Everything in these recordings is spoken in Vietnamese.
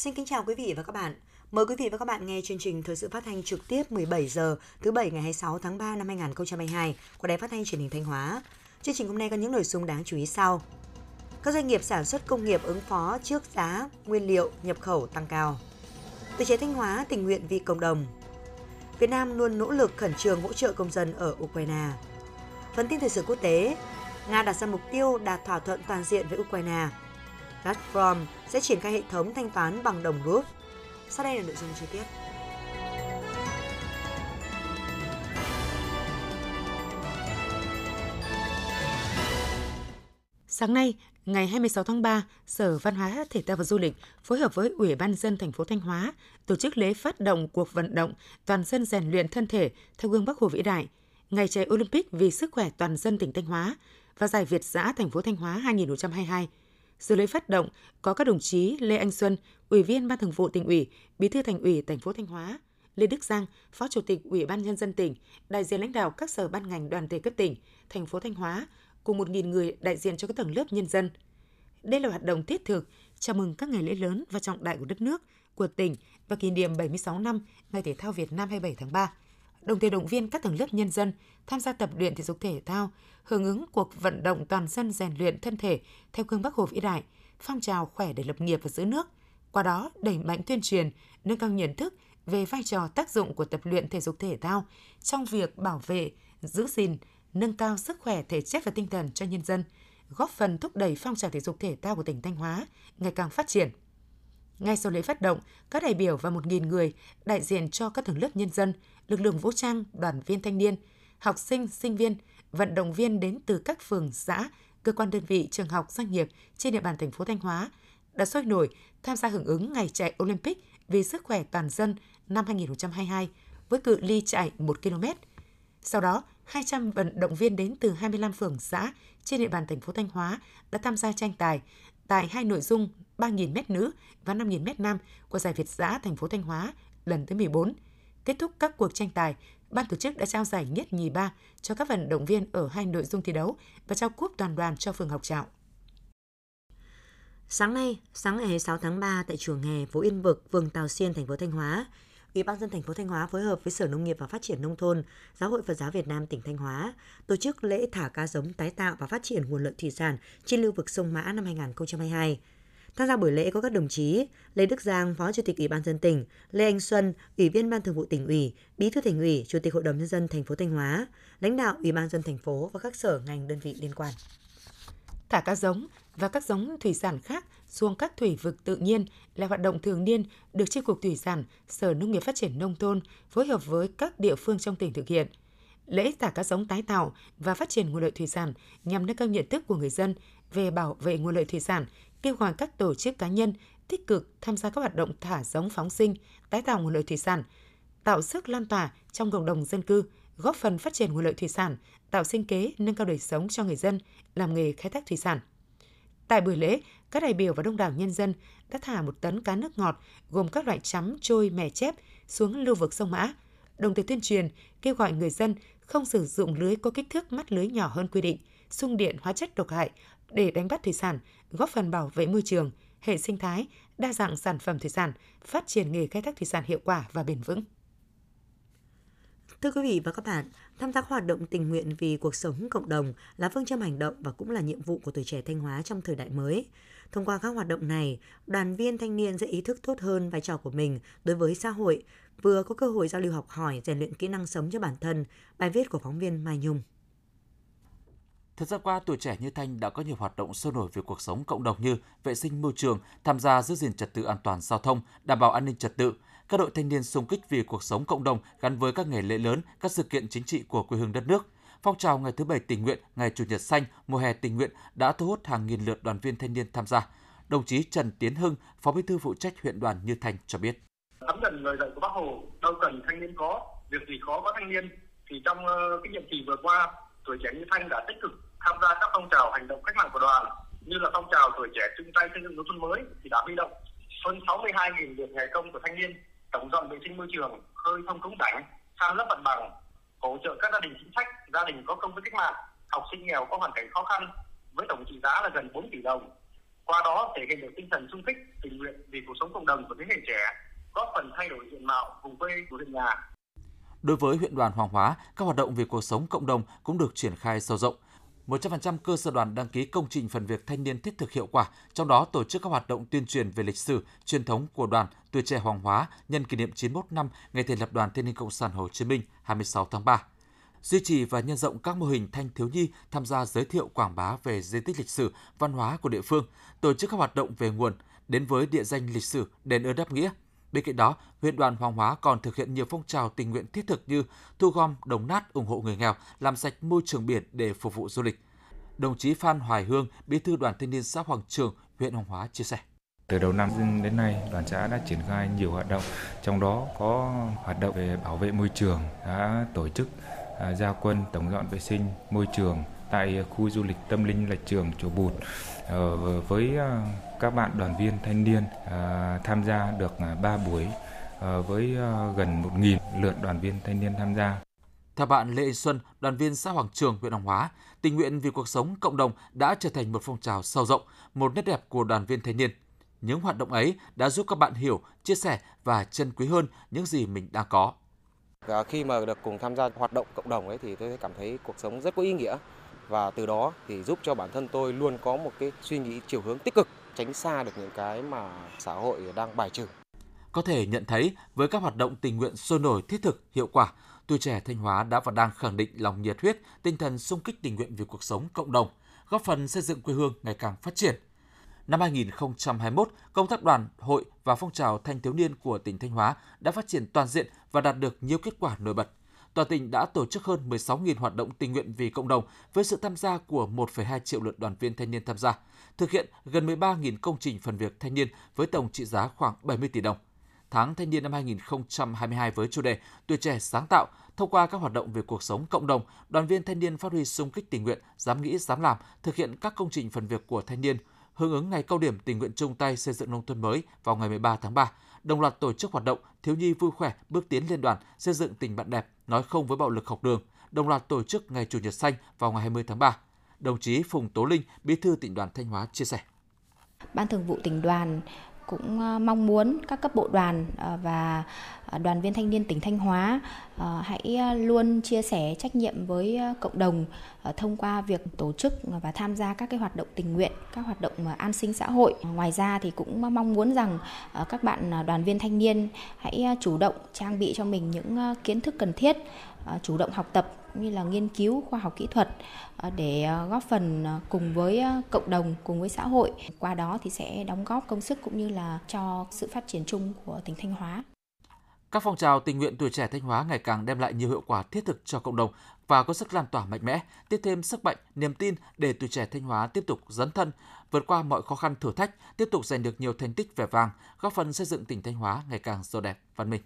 Xin kính chào quý vị và các bạn. Mời quý vị và các bạn nghe chương trình thời sự phát thanh trực tiếp 17 giờ thứ bảy ngày 26 tháng 3 năm 2022 của Đài Phát thanh Truyền hình Thanh Hóa. Chương trình hôm nay có những nội dung đáng chú ý sau. Các doanh nghiệp sản xuất công nghiệp ứng phó trước giá nguyên liệu nhập khẩu tăng cao. Từ chế Thanh Hóa tình nguyện vì cộng đồng. Việt Nam luôn nỗ lực khẩn trương hỗ trợ công dân ở Ukraine. Phần tin thời sự quốc tế, Nga đặt ra mục tiêu đạt thỏa thuận toàn diện với Ukraine. Gazprom sẽ triển khai hệ thống thanh toán bằng đồng rút. Sau đây là nội dung chi tiết. Sáng nay, ngày 26 tháng 3, Sở Văn hóa, Thể thao và Du lịch phối hợp với Ủy ban dân thành phố Thanh Hóa tổ chức lễ phát động cuộc vận động toàn dân rèn luyện thân thể theo gương Bắc Hồ vĩ đại, Ngày chạy Olympic vì sức khỏe toàn dân tỉnh Thanh Hóa và giải Việt giã thành phố Thanh Hóa 2022. Dự lễ phát động có các đồng chí Lê Anh Xuân, Ủy viên Ban Thường vụ tỉnh ủy, Bí thư Thành ủy thành phố Thanh Hóa, Lê Đức Giang, Phó Chủ tịch Ủy ban nhân dân tỉnh, đại diện lãnh đạo các sở ban ngành đoàn thể cấp tỉnh, thành phố Thanh Hóa cùng 1.000 người đại diện cho các tầng lớp nhân dân. Đây là hoạt động thiết thực chào mừng các ngày lễ lớn và trọng đại của đất nước, của tỉnh và kỷ niệm 76 năm Ngày Thể thao Việt Nam 27 tháng 3 đồng thời động viên các tầng lớp nhân dân tham gia tập luyện thể dục thể thao, hưởng ứng cuộc vận động toàn dân rèn luyện thân thể theo gương Bắc Hồ vĩ đại, phong trào khỏe để lập nghiệp và giữ nước. Qua đó, đẩy mạnh tuyên truyền, nâng cao nhận thức về vai trò tác dụng của tập luyện thể dục thể thao trong việc bảo vệ, giữ gìn, nâng cao sức khỏe thể chất và tinh thần cho nhân dân, góp phần thúc đẩy phong trào thể dục thể thao của tỉnh Thanh Hóa ngày càng phát triển. Ngay sau lễ phát động, các đại biểu và 1.000 người đại diện cho các tầng lớp nhân dân, lực lượng vũ trang, đoàn viên thanh niên, học sinh, sinh viên, vận động viên đến từ các phường, xã, cơ quan đơn vị, trường học, doanh nghiệp trên địa bàn thành phố Thanh Hóa đã sôi nổi tham gia hưởng ứng ngày chạy Olympic vì sức khỏe toàn dân năm 2022 với cự ly chạy 1 km. Sau đó, 200 vận động viên đến từ 25 phường xã trên địa bàn thành phố Thanh Hóa đã tham gia tranh tài tại hai nội dung 3.000 m nữ và 5.000 m nam của giải Việt giã thành phố Thanh Hóa lần thứ 14. Kết thúc các cuộc tranh tài, ban tổ chức đã trao giải nhất nhì ba cho các vận động viên ở hai nội dung thi đấu và trao cúp toàn đoàn cho phường học trạo. Sáng nay, sáng ngày 6 tháng 3 tại chùa Nghè, phố Yên Vực, phường Tào Xuyên, thành phố Thanh Hóa, Ủy ban dân thành phố Thanh Hóa phối hợp với Sở Nông nghiệp và Phát triển nông thôn, Giáo hội Phật giáo Việt Nam tỉnh Thanh Hóa tổ chức lễ thả cá giống tái tạo và phát triển nguồn lợi thủy sản trên lưu vực sông Mã năm 2022. Tham gia buổi lễ có các đồng chí Lê Đức Giang, Phó Chủ tịch Ủy ban dân tỉnh, Lê Anh Xuân, Ủy viên Ban Thường vụ tỉnh ủy, Bí thư Thành ủy, Chủ tịch Hội đồng nhân dân thành phố Thanh Hóa, lãnh đạo Ủy ban dân thành phố và các sở ngành đơn vị liên quan. Thả cá giống và các giống thủy sản khác xuống các thủy vực tự nhiên là hoạt động thường niên được Chi cục Thủy sản, Sở Nông nghiệp Phát triển Nông thôn phối hợp với các địa phương trong tỉnh thực hiện. Lễ thả cá giống tái tạo và phát triển nguồn lợi thủy sản nhằm nâng cao nhận thức của người dân về bảo vệ nguồn lợi thủy sản, kêu gọi các tổ chức cá nhân tích cực tham gia các hoạt động thả giống phóng sinh, tái tạo nguồn lợi thủy sản, tạo sức lan tỏa trong cộng đồng dân cư, góp phần phát triển nguồn lợi thủy sản, tạo sinh kế, nâng cao đời sống cho người dân làm nghề khai thác thủy sản. Tại buổi lễ, các đại biểu và đông đảo nhân dân đã thả một tấn cá nước ngọt gồm các loại chấm, trôi, mè chép xuống lưu vực sông Mã, đồng thời tuyên truyền kêu gọi người dân không sử dụng lưới có kích thước mắt lưới nhỏ hơn quy định, xung điện hóa chất độc hại để đánh bắt thủy sản, góp phần bảo vệ môi trường, hệ sinh thái, đa dạng sản phẩm thủy sản, phát triển nghề khai thác thủy sản hiệu quả và bền vững. Thưa quý vị và các bạn, tham gia hoạt động tình nguyện vì cuộc sống cộng đồng là phương châm hành động và cũng là nhiệm vụ của tuổi trẻ Thanh Hóa trong thời đại mới. Thông qua các hoạt động này, đoàn viên thanh niên sẽ ý thức tốt hơn vai trò của mình đối với xã hội, vừa có cơ hội giao lưu học hỏi, rèn luyện kỹ năng sống cho bản thân. Bài viết của phóng viên Mai Nhung. Thời gian qua, tuổi trẻ như Thanh đã có nhiều hoạt động sôi nổi về cuộc sống cộng đồng như vệ sinh môi trường, tham gia giữ gìn trật tự an toàn giao thông, đảm bảo an ninh trật tự, các đội thanh niên xung kích vì cuộc sống cộng đồng gắn với các ngày lễ lớn, các sự kiện chính trị của quê hương đất nước. Phong trào ngày thứ bảy tình nguyện, ngày chủ nhật xanh, mùa hè tình nguyện đã thu hút hàng nghìn lượt đoàn viên thanh niên tham gia. Đồng chí Trần Tiến Hưng, Phó Bí thư phụ trách huyện đoàn Như Thanh cho biết. Thấm dần lời dạy của Bác Hồ, đâu cần thanh niên có, việc gì khó có thanh niên. Thì trong ờ, cái nhiệm kỳ vừa qua, tuổi trẻ Như Thanh đã tích cực tham gia các phong trào hành động cách mạng của đoàn như là phong trào tuổi trẻ chung tay xây dựng nông thôn mới thì đã huy động hơn 62.000 lượt ngày công của thanh niên tổng dọn vệ sinh môi trường, khơi thông cống rãnh, san lấp mặt bằng, hỗ trợ các gia đình chính sách, gia đình có công với cách mạng, học sinh nghèo có hoàn cảnh khó khăn với tổng trị giá là gần 4 tỷ đồng. qua đó thể hiện được tinh thần sung kích tình nguyện vì cuộc sống cộng đồng của thế hệ trẻ góp phần thay đổi diện mạo vùng quê của huyện nhà Đối với huyện đoàn Hoàng Hóa, các hoạt động vì cuộc sống cộng đồng cũng được triển khai sâu rộng. 100% cơ sở đoàn đăng ký công trình phần việc thanh niên thiết thực hiệu quả, trong đó tổ chức các hoạt động tuyên truyền về lịch sử, truyền thống của đoàn Tuổi trẻ Hoàng Hóa nhân kỷ niệm 91 năm ngày thành lập Đoàn Thanh niên Cộng sản Hồ Chí Minh 26 tháng 3 duy trì và nhân rộng các mô hình thanh thiếu nhi tham gia giới thiệu quảng bá về di tích lịch sử, văn hóa của địa phương, tổ chức các hoạt động về nguồn, đến với địa danh lịch sử đền ơn đáp nghĩa. Bên cạnh đó, huyện đoàn Hoàng Hóa còn thực hiện nhiều phong trào tình nguyện thiết thực như thu gom đồng nát ủng hộ người nghèo, làm sạch môi trường biển để phục vụ du lịch. Đồng chí Phan Hoài Hương, Bí thư Đoàn Thanh niên xã Hoàng Trường, huyện Hoàng Hóa chia sẻ. Từ đầu năm đến nay, đoàn xã đã triển khai nhiều hoạt động, trong đó có hoạt động về bảo vệ môi trường, đã tổ chức à, gia quân tổng dọn vệ sinh môi trường tại khu du lịch tâm linh lạch trường chùa Bụt ờ, với à, các bạn đoàn viên thanh niên à, tham gia được 3 buổi ờ, với gần 1.000 lượt đoàn viên thanh niên tham gia. Theo bạn Lê Xuân, đoàn viên xã Hoàng Trường, huyện Hoàng Hóa, tình nguyện vì cuộc sống cộng đồng đã trở thành một phong trào sâu rộng, một nét đẹp của đoàn viên thanh niên. Những hoạt động ấy đã giúp các bạn hiểu, chia sẻ và trân quý hơn những gì mình đang có. Khi mà được cùng tham gia hoạt động cộng đồng ấy thì tôi cảm thấy cuộc sống rất có ý nghĩa và từ đó thì giúp cho bản thân tôi luôn có một cái suy nghĩ chiều hướng tích cực, tránh xa được những cái mà xã hội đang bài trừ. Có thể nhận thấy với các hoạt động tình nguyện sôi nổi thiết thực, hiệu quả, tuổi trẻ Thanh Hóa đã và đang khẳng định lòng nhiệt huyết, tinh thần sung kích tình nguyện vì cuộc sống cộng đồng, góp phần xây dựng quê hương ngày càng phát triển. Năm 2021, công tác đoàn, hội và phong trào thanh thiếu niên của tỉnh Thanh Hóa đã phát triển toàn diện và đạt được nhiều kết quả nổi bật. Toàn tỉnh đã tổ chức hơn 16.000 hoạt động tình nguyện vì cộng đồng với sự tham gia của 1,2 triệu lượt đoàn viên thanh niên tham gia, thực hiện gần 13.000 công trình phần việc thanh niên với tổng trị giá khoảng 70 tỷ đồng. Tháng Thanh niên năm 2022 với chủ đề Tuổi trẻ sáng tạo, thông qua các hoạt động về cuộc sống cộng đồng, đoàn viên thanh niên phát huy sung kích tình nguyện, dám nghĩ, dám làm, thực hiện các công trình phần việc của thanh niên, hưởng ứng ngày cao điểm tình nguyện chung tay xây dựng nông thôn mới vào ngày 13 tháng 3, đồng loạt tổ chức hoạt động thiếu nhi vui khỏe bước tiến liên đoàn xây dựng tình bạn đẹp, nói không với bạo lực học đường, đồng loạt tổ chức ngày chủ nhật xanh vào ngày 20 tháng 3. Đồng chí Phùng Tố Linh, Bí thư tỉnh đoàn Thanh Hóa chia sẻ. Ban Thường vụ tỉnh đoàn cũng ờ, mong muốn các cấp bộ đoàn ờ, và ờ, đoàn viên thanh niên tỉnh Thanh Hóa hãy luôn chia sẻ trách nhiệm với cộng đồng thông qua việc tổ chức và tham gia các cái hoạt động tình nguyện, các hoạt động an sinh xã hội. Ngoài ra thì cũng mong muốn rằng các bạn đoàn viên thanh niên hãy chủ động trang bị cho mình những kiến thức cần thiết, chủ động học tập như là nghiên cứu khoa học kỹ thuật ờ, để ờ, góp phần cùng với cộng đồng cùng với xã hội qua đó thì sẽ đóng góp công sức cũng như là cho sự phát triển chung của tỉnh Thanh Hóa. Các phong trào tình nguyện tuổi trẻ Thanh Hóa ngày càng đem lại nhiều hiệu quả thiết thực cho cộng đồng và có sức lan tỏa mạnh mẽ, tiếp thêm sức mạnh, niềm tin để tuổi trẻ Thanh Hóa tiếp tục dấn thân, vượt qua mọi khó khăn thử thách, tiếp tục giành được nhiều thành tích vẻ vang, góp phần xây dựng tỉnh Thanh Hóa ngày càng giàu đẹp, văn minh.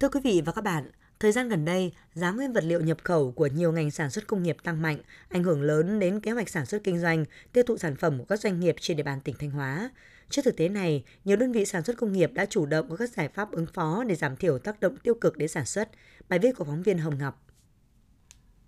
Thưa quý vị và các bạn, Thời gian gần đây, giá nguyên vật liệu nhập khẩu của nhiều ngành sản xuất công nghiệp tăng mạnh, ảnh hưởng lớn đến kế hoạch sản xuất kinh doanh, tiêu thụ sản phẩm của các doanh nghiệp trên địa bàn tỉnh Thanh Hóa. Trước thực tế này, nhiều đơn vị sản xuất công nghiệp đã chủ động có các giải pháp ứng phó để giảm thiểu tác động tiêu cực đến sản xuất. Bài viết của phóng viên Hồng Ngọc.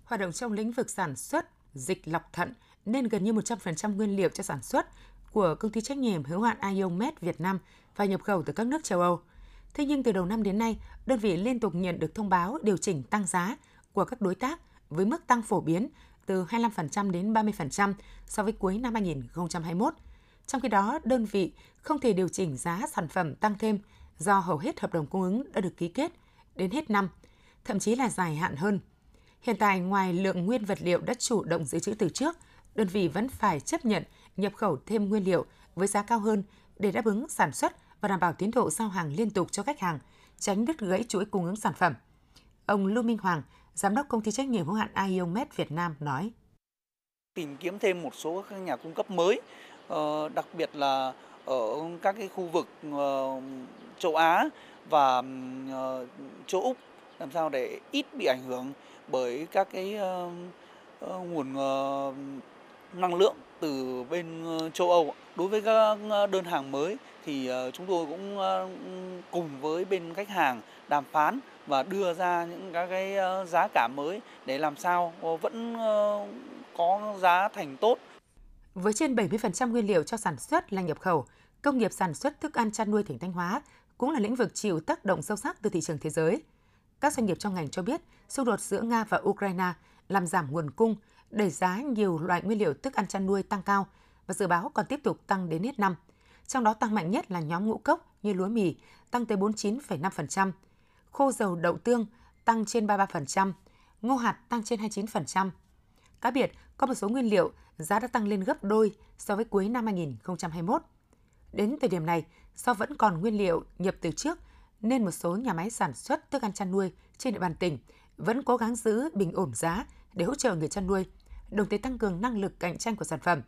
Hoạt động trong lĩnh vực sản xuất, dịch lọc thận nên gần như 100% nguyên liệu cho sản xuất của công ty trách nhiệm hữu hạn Iomed Việt Nam và nhập khẩu từ các nước châu Âu – Thế nhưng từ đầu năm đến nay, đơn vị liên tục nhận được thông báo điều chỉnh tăng giá của các đối tác với mức tăng phổ biến từ 25% đến 30% so với cuối năm 2021. Trong khi đó, đơn vị không thể điều chỉnh giá sản phẩm tăng thêm do hầu hết hợp đồng cung ứng đã được ký kết đến hết năm, thậm chí là dài hạn hơn. Hiện tại, ngoài lượng nguyên vật liệu đã chủ động dự trữ từ trước, đơn vị vẫn phải chấp nhận nhập khẩu thêm nguyên liệu với giá cao hơn để đáp ứng sản xuất và đảm bảo tiến độ giao hàng liên tục cho khách hàng, tránh đứt gãy chuỗi cung ứng sản phẩm. Ông Lưu Minh Hoàng, giám đốc công ty trách nhiệm hữu hạn Iomed Việt Nam nói: Tìm kiếm thêm một số các nhà cung cấp mới, ờ, đặc biệt là ở các cái khu vực ờ, châu Á và ờ, châu Úc làm sao để ít bị ảnh hưởng bởi các cái nguồn năng lượng từ bên ờ, châu Âu. Đối với các ờ, đơn hàng mới thì ờ, chúng tôi cũng cùng với bên khách hàng đàm phán và đưa ra những các cái giá cả mới để làm sao vẫn có giá thành tốt. Với trên 70% nguyên liệu cho sản xuất là nhập khẩu, công nghiệp sản xuất thức ăn chăn nuôi tỉnh Thanh Hóa cũng là lĩnh vực chịu tác động sâu sắc từ thị trường thế giới. Các doanh nghiệp trong ngành cho biết, xung đột giữa Nga và Ukraine làm giảm nguồn cung, đẩy giá nhiều loại nguyên liệu thức ăn chăn nuôi tăng cao và dự báo còn tiếp tục tăng đến hết năm. Trong đó tăng mạnh nhất là nhóm ngũ cốc như lúa mì, tăng tới 49,5%, khô dầu đậu tương tăng trên 33%, ngô hạt tăng trên 29%. Cá biệt, có một số nguyên liệu giá đã tăng lên gấp đôi so với cuối năm 2021. Đến thời điểm này, do vẫn còn nguyên liệu nhập từ trước, nên một số nhà máy sản xuất thức ăn chăn nuôi trên địa bàn tỉnh vẫn cố gắng giữ bình ổn giá để hỗ trợ người chăn nuôi, đồng thời tăng cường năng lực cạnh tranh của sản phẩm.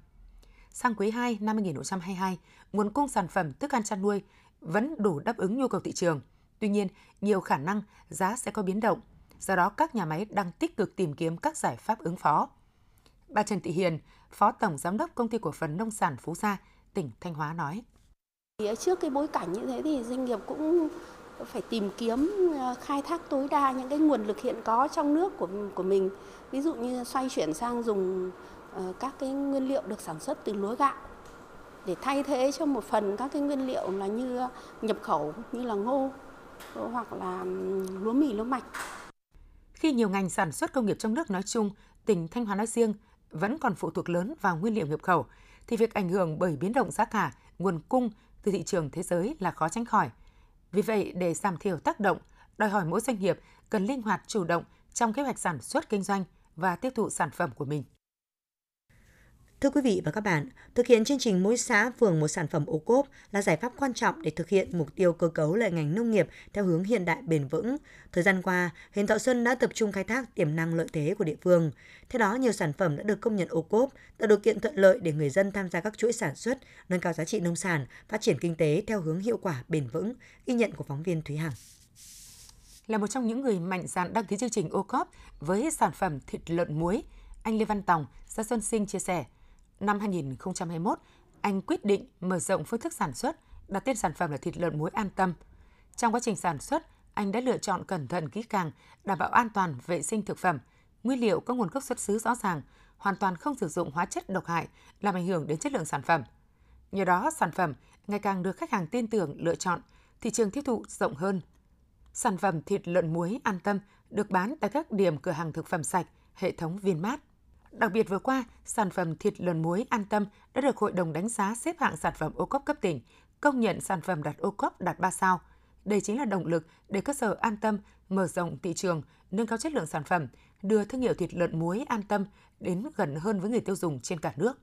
Sang quý 2 năm 2022, nguồn cung sản phẩm thức ăn chăn nuôi vẫn đủ đáp ứng nhu cầu thị trường. Tuy nhiên, nhiều khả năng giá sẽ có biến động. Do đó, các nhà máy đang tích cực tìm kiếm các giải pháp ứng phó. Bà Trần Thị Hiền, Phó Tổng Giám đốc Công ty Cổ phần Nông sản Phú Gia, tỉnh Thanh Hóa nói. Trước cái bối cảnh như thế thì doanh nghiệp cũng phải tìm kiếm ờ, khai thác tối đa những cái nguồn lực hiện có trong nước của của mình. Ví dụ như xoay chuyển sang dùng ờ, các cái nguyên liệu được sản xuất từ lúa gạo để thay thế cho một phần các cái nguyên liệu là như ờ, nhập khẩu như là ngô hoặc là lúa mì lúa mạch. Khi nhiều ngành sản xuất công nghiệp trong nước nói chung, tỉnh Thanh Hóa nói riêng vẫn còn phụ thuộc lớn vào nguyên liệu nhập khẩu, thì việc ảnh hưởng bởi biến động giá cả, nguồn cung từ thị trường thế giới là khó tránh khỏi. Vì vậy, để giảm thiểu tác động, đòi hỏi mỗi doanh nghiệp cần linh hoạt chủ động trong kế hoạch sản xuất kinh doanh và tiêu thụ sản phẩm của mình. Thưa quý vị và các bạn, thực hiện chương trình mỗi xã phường một sản phẩm ô cốp là giải pháp quan trọng để thực hiện mục tiêu cơ cấu lại ngành nông nghiệp theo hướng hiện đại bền vững. Thời gian qua, huyện Thọ Xuân đã tập trung khai thác tiềm năng lợi thế của địa phương. Theo đó, nhiều sản phẩm đã được công nhận ô cốp, tạo điều kiện thuận lợi để người dân tham gia các chuỗi sản xuất, nâng cao giá trị nông sản, phát triển kinh tế theo hướng hiệu quả bền vững, ghi nhận của phóng viên Thúy Hằng là một trong những người mạnh dạn đăng ký chương trình ô cốp với sản phẩm thịt lợn muối, anh Lê Văn Tòng, xã Xuân Sinh chia sẻ – Năm 2021, anh quyết định mở rộng phương thức sản xuất, đặt tên sản phẩm là thịt lợn muối an tâm. Trong quá trình sản xuất, anh đã lựa chọn cẩn thận kỹ càng, đảm bảo an toàn vệ sinh thực phẩm, nguyên liệu có nguồn gốc xuất xứ rõ ràng, hoàn toàn không sử dụng hóa chất độc hại làm ảnh hưởng đến chất lượng sản phẩm. Nhờ đó, sản phẩm ngày càng được khách hàng tin tưởng lựa chọn, thị trường tiêu thụ rộng hơn. Sản phẩm thịt lợn muối an tâm được bán tại các điểm cửa hàng thực phẩm sạch, hệ thống viên mát. Đặc biệt vừa qua, sản phẩm thịt lợn muối an tâm đã được Hội đồng đánh giá xếp hạng sản phẩm ô cốp cấp tỉnh, công nhận sản phẩm đạt ô cốp đạt 3 sao. Đây chính là động lực để cơ sở an tâm mở rộng thị trường, nâng cao chất lượng sản phẩm, đưa thương hiệu thịt lợn muối an tâm đến gần hơn với người tiêu dùng trên cả nước.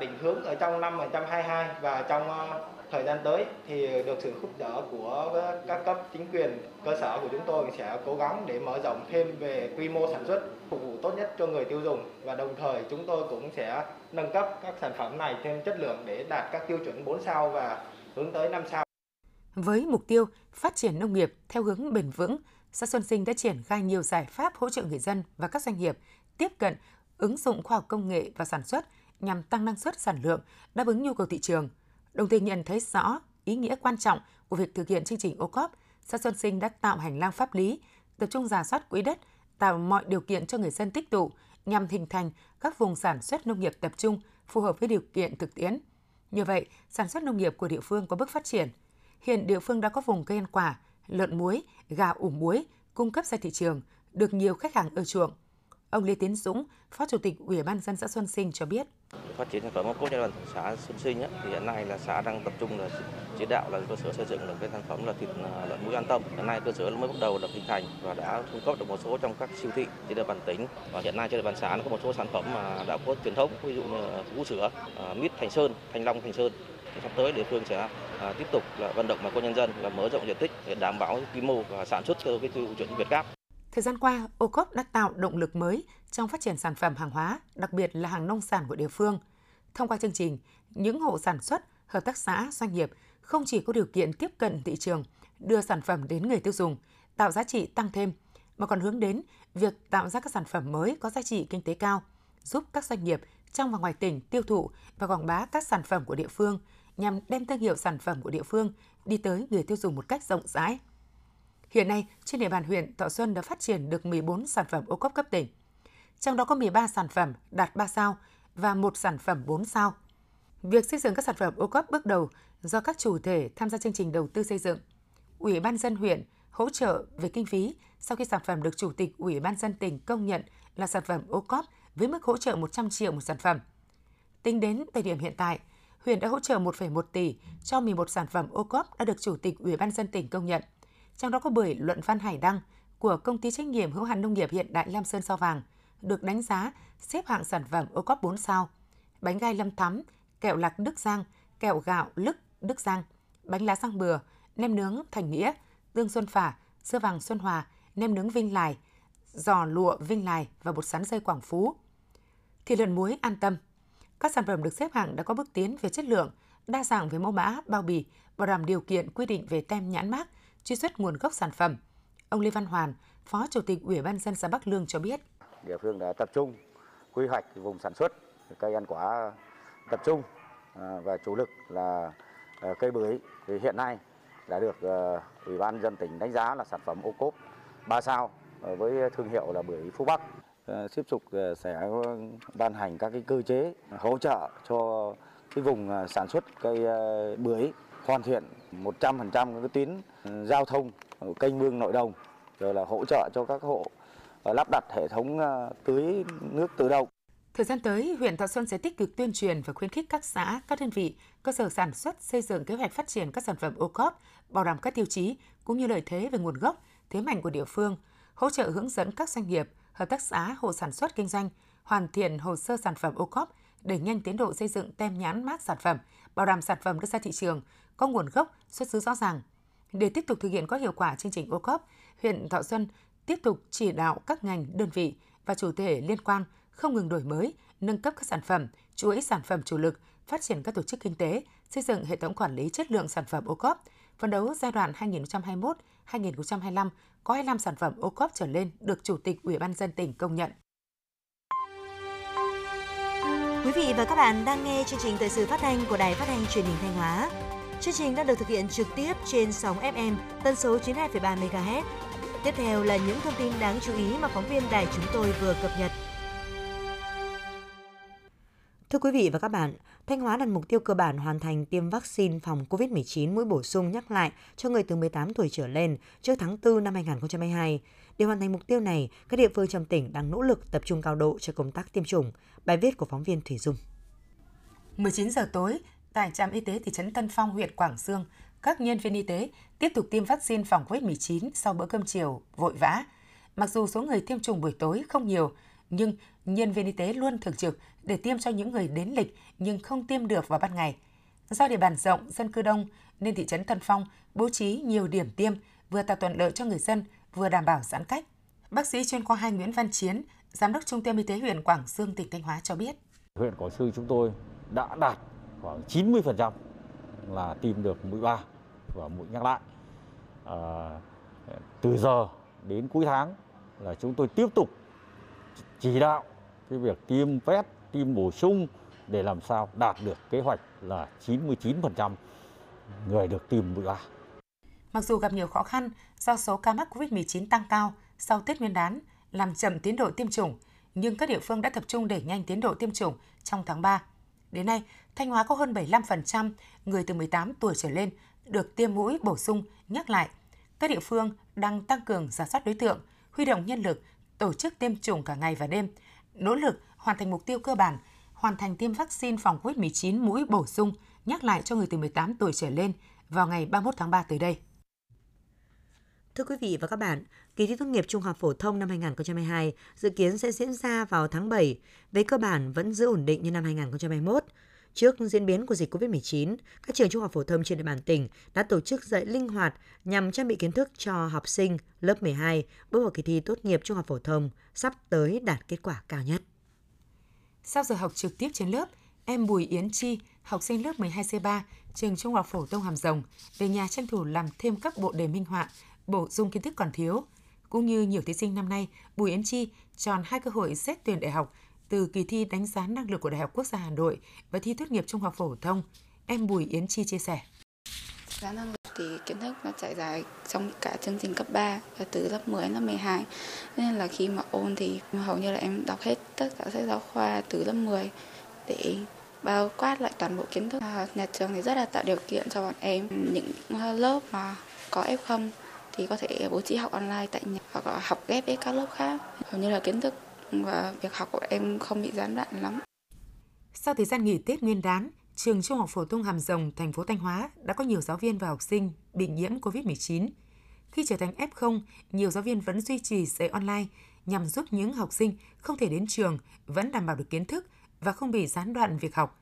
Định hướng ở trong năm 2022 và trong ờ, thời gian tới thì được sự giúp đỡ của các cấp chính quyền cơ sở của chúng tôi sẽ cố gắng để mở rộng thêm về quy mô sản xuất phục vụ tốt nhất cho người tiêu dùng và đồng thời chúng tôi cũng sẽ nâng cấp các sản phẩm này thêm chất lượng để đạt các tiêu chuẩn 4 sao và hướng tới 5 sao. Với mục tiêu phát triển nông nghiệp theo hướng bền vững, xã Xuân Sinh đã triển khai nhiều giải pháp hỗ trợ người dân và các doanh nghiệp tiếp cận, ứng dụng khoa học công nghệ và sản xuất nhằm tăng năng suất sản lượng, đáp ứng nhu cầu thị trường – đồng thời nhận thấy rõ ý nghĩa quan trọng của việc thực hiện chương trình ô cóp, xã Xuân Sinh đã tạo hành lang pháp lý, tập trung giả soát quỹ đất, tạo mọi điều kiện cho người dân tích tụ nhằm hình thành các vùng sản xuất nông nghiệp tập trung phù hợp với điều kiện thực tiễn. Như vậy, sản xuất nông nghiệp của địa phương có bước phát triển. Hiện địa phương đã có vùng cây ăn quả, lợn muối, gà ủ muối cung cấp ra thị trường, được nhiều khách hàng ưa chuộng. Ông Lê Tiến Dũng, Phó Chủ tịch Ủy ban dân xã Xuân Sinh cho biết. Phát triển sản phẩm ô cốp giai đoạn xã Xuân Sinh ấy, thì hiện nay là xã đang tập trung là chỉ đạo là cơ sở xây dựng được cái sản phẩm là thịt à, lợn mũi an tâm. Hiện nay cơ sở mới bắt đầu được hình thành và đã cung cấp được một số trong các siêu thị trên địa bàn tỉnh. Và hiện nay trên địa bàn xã nó có một số sản phẩm mà đã có truyền thống, ví dụ như vũ sữa, à, mít Thành Sơn, Thanh Long Thành Sơn. Sắp tới địa phương sẽ à, tiếp tục là vận động bà con nhân dân là mở rộng diện tích để đảm bảo quy mô và sản xuất theo cái tiêu chuẩn Việt Gáp. Thời gian qua, ô cốp đã tạo động lực mới trong phát triển sản phẩm hàng hóa, đặc biệt là hàng nông sản của địa phương. Thông qua chương trình, những hộ sản xuất, hợp tác xã, doanh nghiệp không chỉ có điều kiện tiếp cận thị trường, đưa sản phẩm đến người tiêu dùng, tạo giá trị tăng thêm, mà còn hướng đến việc tạo ra các sản phẩm mới có giá trị kinh tế cao, giúp các doanh nghiệp trong và ngoài tỉnh tiêu thụ và quảng bá các sản phẩm của địa phương nhằm đem thương hiệu sản phẩm của địa phương đi tới người tiêu dùng một cách rộng rãi. Hiện nay, trên địa bàn huyện Thọ Xuân đã phát triển được 14 sản phẩm ô cốp cấp tỉnh. Trong đó có 13 sản phẩm đạt 3 sao, và một sản phẩm 4 sao. Việc xây dựng các sản phẩm ô cốp bước đầu do các chủ thể tham gia chương trình đầu tư xây dựng. Ủy ban dân huyện hỗ trợ về kinh phí sau khi sản phẩm được Chủ tịch Ủy ban dân tỉnh công nhận là sản phẩm ô cốp với mức hỗ trợ 100 triệu một sản phẩm. Tính đến thời điểm hiện tại, huyện đã hỗ trợ 1,1 tỷ cho 11 sản phẩm ô cốp đã được Chủ tịch Ủy ban dân tỉnh công nhận. Trong đó có bưởi luận văn Hải Đăng của công ty trách nhiệm hữu hạn nông nghiệp hiện đại Lam Sơn Sao Vàng được đánh giá xếp hạng sản phẩm ô cốp 4 sao. Bánh gai Lâm Thắm, kẹo lạc Đức Giang, kẹo gạo Lức Đức Giang, bánh lá răng bừa, nem nướng Thành Nghĩa, tương Xuân Phả, sữa vàng Xuân Hòa, nem nướng Vinh Lài, giò lụa Vinh Lài và bột sắn dây Quảng Phú. Thịt lợn muối an tâm. Các sản phẩm được xếp hạng đã có bước tiến về chất lượng, đa dạng về mẫu mã, bao bì, bảo đảm điều kiện quy định về tem nhãn mác, truy xuất nguồn gốc sản phẩm. Ông Lê Văn Hoàn, Phó Chủ tịch Ủy ban dân xã Bắc Lương cho biết. Địa phương đã tập trung quy hoạch vùng sản xuất, cây ăn quả tập trung à, và chủ lực là à, cây bưởi thì hiện nay đã được à, Ủy ban dân tỉnh đánh giá là sản phẩm ô cốp 3 sao với thương hiệu là bưởi Phú Bắc. Tiếp tục sẽ ban hành các cái cơ chế hỗ trợ cho cái vùng sản xuất cây bưởi hoàn thiện 100% các tuyến giao thông kênh mương nội đồng, rồi là hỗ trợ cho các hộ lắp đặt hệ thống ờ, tưới nước tự động Thời gian tới, huyện Thọ Xuân sẽ tích cực tuyên truyền và khuyến khích các xã, các đơn vị, cơ sở sản xuất xây dựng kế hoạch phát triển các sản phẩm ô cốp, bảo đảm các tiêu chí cũng như lợi thế về nguồn gốc, thế mạnh của địa phương, hỗ trợ hướng dẫn các doanh nghiệp, hợp tác xã, hộ sản xuất kinh doanh hoàn thiện hồ sơ sản phẩm ô cốp, đẩy nhanh tiến độ xây dựng tem nhãn mác sản phẩm, bảo đảm sản phẩm đưa ra thị trường có nguồn gốc, xuất xứ rõ ràng. Để tiếp tục thực hiện có hiệu quả chương trình ô cốp, huyện Thọ Xuân tiếp tục chỉ đạo các ngành, đơn vị và chủ thể liên quan không ngừng đổi mới, nâng cấp các sản phẩm, chuỗi sản phẩm chủ lực, phát triển các tổ chức kinh tế, xây dựng hệ thống quản lý chất lượng sản phẩm ô cốp, phấn đấu giai đoạn 2021-2025 có 25 sản phẩm ô cốp trở lên được Chủ tịch Ủy ban dân tỉnh công nhận. Quý vị và các bạn đang nghe chương trình thời sự phát thanh của Đài Phát thanh Truyền hình Thanh Hóa. Chương trình đang được thực hiện trực tiếp trên sóng FM tần số 92,3 MHz. Tiếp theo là những thông tin đáng chú ý mà phóng viên đài chúng tôi vừa cập nhật. Thưa quý vị và các bạn, Thanh Hóa đặt mục tiêu cơ bản hoàn thành tiêm vaccine phòng COVID-19 mũi bổ sung nhắc lại cho người từ 18 tuổi trở lên trước tháng 4 năm 2022. Để hoàn thành mục tiêu này, các địa phương trong tỉnh đang nỗ lực tập trung cao độ cho công tác tiêm chủng. Bài viết của phóng viên Thủy Dung. 19 giờ tối, tại trạm y tế thị trấn Tân Phong, huyện Quảng Sương, các nhân viên y tế tiếp tục tiêm vaccine phòng COVID-19 sau bữa cơm chiều vội vã. Mặc dù số người tiêm chủng buổi tối không nhiều, nhưng nhân viên y tế luôn thường trực để tiêm cho những người đến lịch nhưng không tiêm được vào ban ngày. Do địa bàn rộng, dân cư đông nên thị trấn Tân Phong bố trí nhiều điểm tiêm vừa tạo thuận lợi cho người dân, vừa đảm bảo giãn cách. Bác sĩ chuyên khoa 2 Nguyễn Văn Chiến, Giám đốc Trung tâm Y tế huyện Quảng Sương, tỉnh Thanh Hóa cho biết. Huyện Quảng Sương chúng tôi đã đạt khoảng 90% là tiêm được mũi 3 và mũi nhắc lại. À, từ giờ đến cuối tháng là chúng tôi tiếp tục chỉ đạo cái việc tiêm vét, tiêm bổ sung để làm sao đạt được kế hoạch là 99% người được tiêm mũi 3. Mặc dù gặp nhiều khó khăn do số ca mắc COVID-19 tăng cao sau Tết Nguyên đán làm chậm tiến độ tiêm chủng, nhưng các địa phương đã tập trung đẩy nhanh tiến độ tiêm chủng trong tháng 3. Đến nay, Thanh Hóa có hơn 75% người từ 18 tuổi trở lên được tiêm mũi bổ sung nhắc lại. Các địa phương đang tăng cường giả soát đối tượng, huy động nhân lực tổ chức tiêm chủng cả ngày và đêm, nỗ lực hoàn thành mục tiêu cơ bản, hoàn thành tiêm vaccine phòng COVID-19 mũi bổ sung, nhắc lại cho người từ 18 tuổi trở lên vào ngày 31 tháng 3 tới đây. Thưa quý vị và các bạn, kỳ thi tốt nghiệp trung học phổ thông năm 2022 dự kiến sẽ diễn ra vào tháng 7, về cơ bản vẫn giữ ổn định như năm 2021. Trước diễn biến của dịch COVID-19, các trường trung học phổ thông trên địa bàn tỉnh đã tổ chức dạy linh hoạt nhằm trang bị kiến thức cho học sinh lớp 12 bước vào kỳ thi tốt nghiệp trung học phổ thông sắp tới đạt kết quả cao nhất. Sau giờ học trực tiếp trên lớp, em Bùi Yến Chi, học sinh lớp 12C3, trường Trung học phổ thông Hàm Rồng, về nhà tranh thủ làm thêm các bộ đề minh họa, bổ sung kiến thức còn thiếu. Cũng như nhiều thí sinh năm nay, Bùi Yến Chi tròn hai cơ hội xét tuyển đại học từ kỳ thi đánh giá năng lực của Đại học Quốc gia Hà Nội và thi tốt nghiệp trung học phổ thông. Em Bùi Yến Chi chia sẻ. Giá năng lực thì kiến thức nó trải dài trong cả chương trình cấp 3 và từ lớp 10 đến lớp 12. Nên là khi mà ôn thì hầu như là em đọc hết tất cả sách giáo khoa từ lớp 10 để bao quát lại toàn bộ kiến thức. Nhà trường thì rất là tạo điều kiện cho bọn em, những lớp mà có F0 thì có thể bố trí học online tại nhà hoặc là học ghép với các lớp khác. Hầu như là kiến thức và việc học của em không bị gián đoạn lắm. Sau thời gian nghỉ Tết Nguyên đán, trường Trung học phổ thông Hàm Rồng, thành phố Thanh Hóa đã có nhiều giáo viên và học sinh bị nhiễm COVID-19. Khi trở thành F0, nhiều giáo viên vẫn duy trì dạy online nhằm giúp những học sinh không thể đến trường vẫn đảm bảo được kiến thức và không bị gián đoạn việc học.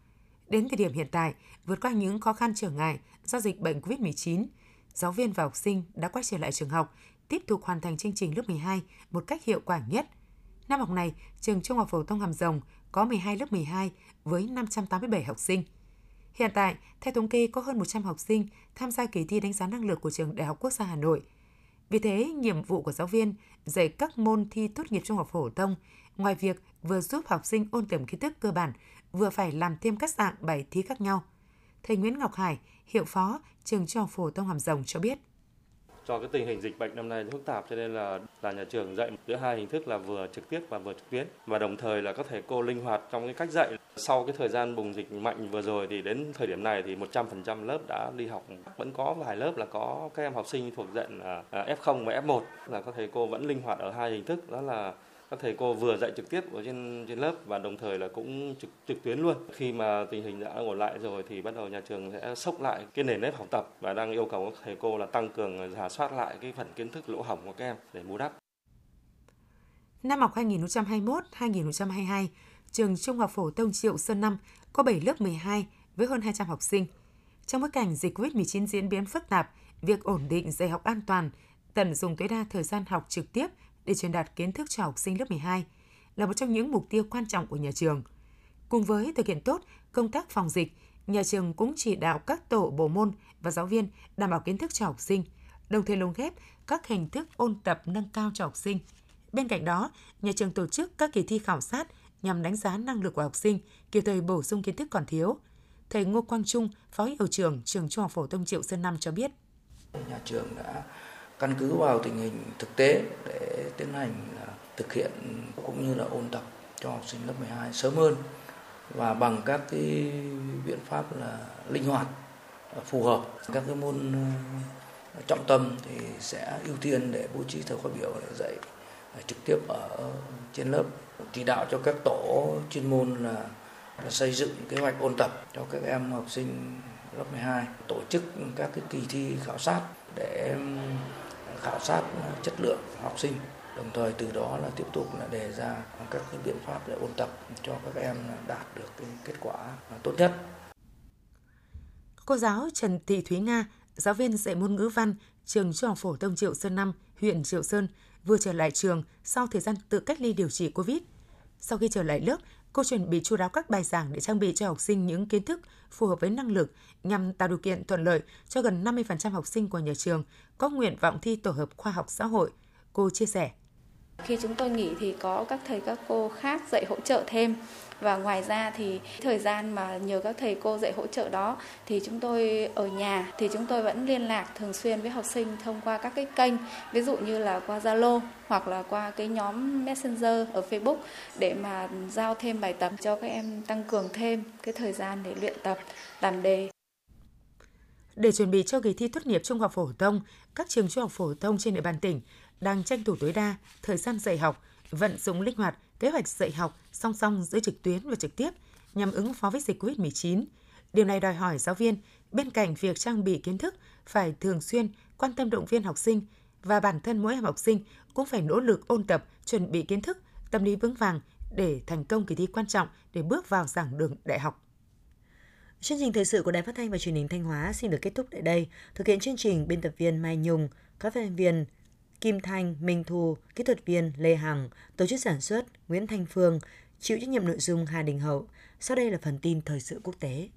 Đến thời điểm hiện tại, vượt qua những khó khăn trở ngại do dịch bệnh COVID-19, giáo viên và học sinh đã quay trở lại trường học, tiếp tục hoàn thành chương trình lớp 12 một cách hiệu quả nhất. Năm học này, trường Trung học phổ thông Hàm Rồng có 12 lớp 12 với 587 học sinh. Hiện tại, theo thống kê có hơn 100 học sinh tham gia kỳ thi đánh giá năng lực của trường Đại học Quốc gia Hà Nội. Vì thế, nhiệm vụ của giáo viên dạy các môn thi tốt nghiệp trung học phổ thông, ngoài việc vừa giúp học sinh ôn tập kiến thức cơ bản, vừa phải làm thêm các dạng bài thi khác nhau. Thầy Nguyễn Ngọc Hải, hiệu phó trường Trung học phổ thông Hàm Rồng cho biết do cái tình hình dịch bệnh năm nay phức tạp cho nên là là nhà trường dạy giữa hai hình thức là vừa trực tiếp và vừa trực tuyến. Và đồng thời là các thầy cô linh hoạt trong cái cách dạy. Sau cái thời gian bùng dịch mạnh vừa rồi thì đến thời điểm này thì 100% lớp đã đi học. Vẫn có vài lớp là có các em học sinh thuộc diện à, à, F0 và F1 là các thầy cô vẫn linh hoạt ở hai hình thức. Đó là các thầy cô vừa dạy trực tiếp ở trên trên lớp và đồng thời là cũng trực trực tuyến luôn. Khi mà tình hình đã ổn lại rồi thì bắt đầu nhà trường sẽ sốc lại cái nền nếp học tập và đang yêu cầu các thầy cô là tăng cường giả soát lại cái phần kiến thức lỗ hổng của các em để bù đắp. Năm học 2021-2022, trường Trung học phổ thông Triệu Sơn Năm có 7 lớp 12 với hơn 200 học sinh. Trong bối cảnh dịch COVID-19 diễn biến phức tạp, việc ổn định dạy học an toàn, tận dụng tối đa thời gian học trực tiếp để truyền đạt kiến thức cho học sinh lớp 12 là một trong những mục tiêu quan trọng của nhà trường. Cùng với thực hiện tốt công tác phòng dịch, nhà trường cũng chỉ đạo các tổ bộ môn và giáo viên đảm bảo kiến thức cho học sinh, đồng thời lồng ghép các hình thức ôn tập nâng cao cho học sinh. Bên cạnh đó, nhà trường tổ chức các kỳ thi khảo sát nhằm đánh giá năng lực của học sinh, kịp thời bổ sung kiến thức còn thiếu. Thầy Ngô Quang Trung, Phó Hiệu trưởng trường Trung học phổ thông Triệu Sơn Năm cho biết. Nhà trường đã căn cứ vào tình hình thực tế để tiến hành à, thực hiện cũng như là ôn tập cho học sinh lớp 12 sớm hơn và bằng các cái biện pháp là linh hoạt à, phù hợp. Các cái môn à, trọng tâm thì sẽ ưu tiên để bố trí thời khóa biểu để dạy trực tiếp ở trên lớp. Chỉ đạo cho các tổ chuyên môn là, là xây dựng kế hoạch ôn tập cho các em học sinh lớp 12 tổ chức các cái kỳ thi khảo sát để khảo sát chất lượng học sinh đồng thời từ đó là tiếp tục là đề ra các cái biện pháp để ôn tập cho các em đạt được cái kết quả tốt nhất. Cô giáo Trần Thị Thúy Nga, giáo viên dạy môn ngữ văn trường Trung học phổ thông Triệu Sơn Năm, huyện Triệu Sơn vừa trở lại trường sau thời gian tự cách ly điều trị Covid. Sau khi trở lại lớp, cô chuẩn bị chú đáo các bài giảng để trang bị cho học sinh những kiến thức phù hợp với năng lực nhằm tạo điều kiện thuận lợi cho gần 50% học sinh của nhà trường có nguyện vọng thi tổ hợp khoa học xã hội. Cô chia sẻ. Khi chúng tôi nghỉ thì có các thầy các cô khác dạy hỗ trợ thêm và ngoài ra thì thời gian mà nhờ các thầy cô dạy hỗ trợ đó thì chúng tôi ở nhà thì chúng tôi vẫn liên lạc thường xuyên với học sinh thông qua các cái kênh ví dụ như là qua Zalo hoặc là qua cái nhóm Messenger ở Facebook để mà giao thêm bài tập cho các em tăng cường thêm cái thời gian để luyện tập làm đề. Để chuẩn bị cho kỳ thi tốt nghiệp trung học phổ thông, các trường trung học phổ thông trên địa bàn tỉnh đang tranh thủ tối đa thời gian dạy học, vận dụng linh hoạt kế hoạch dạy học song song giữa trực tuyến và trực tiếp nhằm ứng phó với dịch COVID-19. Điều này đòi hỏi giáo viên bên cạnh việc trang bị kiến thức phải thường xuyên quan tâm động viên học sinh và bản thân mỗi em học sinh cũng phải nỗ lực ôn tập, chuẩn bị kiến thức, tâm lý vững vàng để thành công kỳ thi quan trọng để bước vào giảng đường đại học. Chương trình thời sự của Đài Phát thanh và Truyền hình Thanh Hóa xin được kết thúc tại đây. Thực hiện chương trình biên tập viên Mai Nhung, các phóng viên Kim Thanh, Minh Thu, kỹ thuật viên Lê Hằng, tổ chức sản xuất Nguyễn Thanh Phương, chịu trách nhiệm nội dung Hà Đình Hậu. Sau đây là phần tin thời sự quốc tế.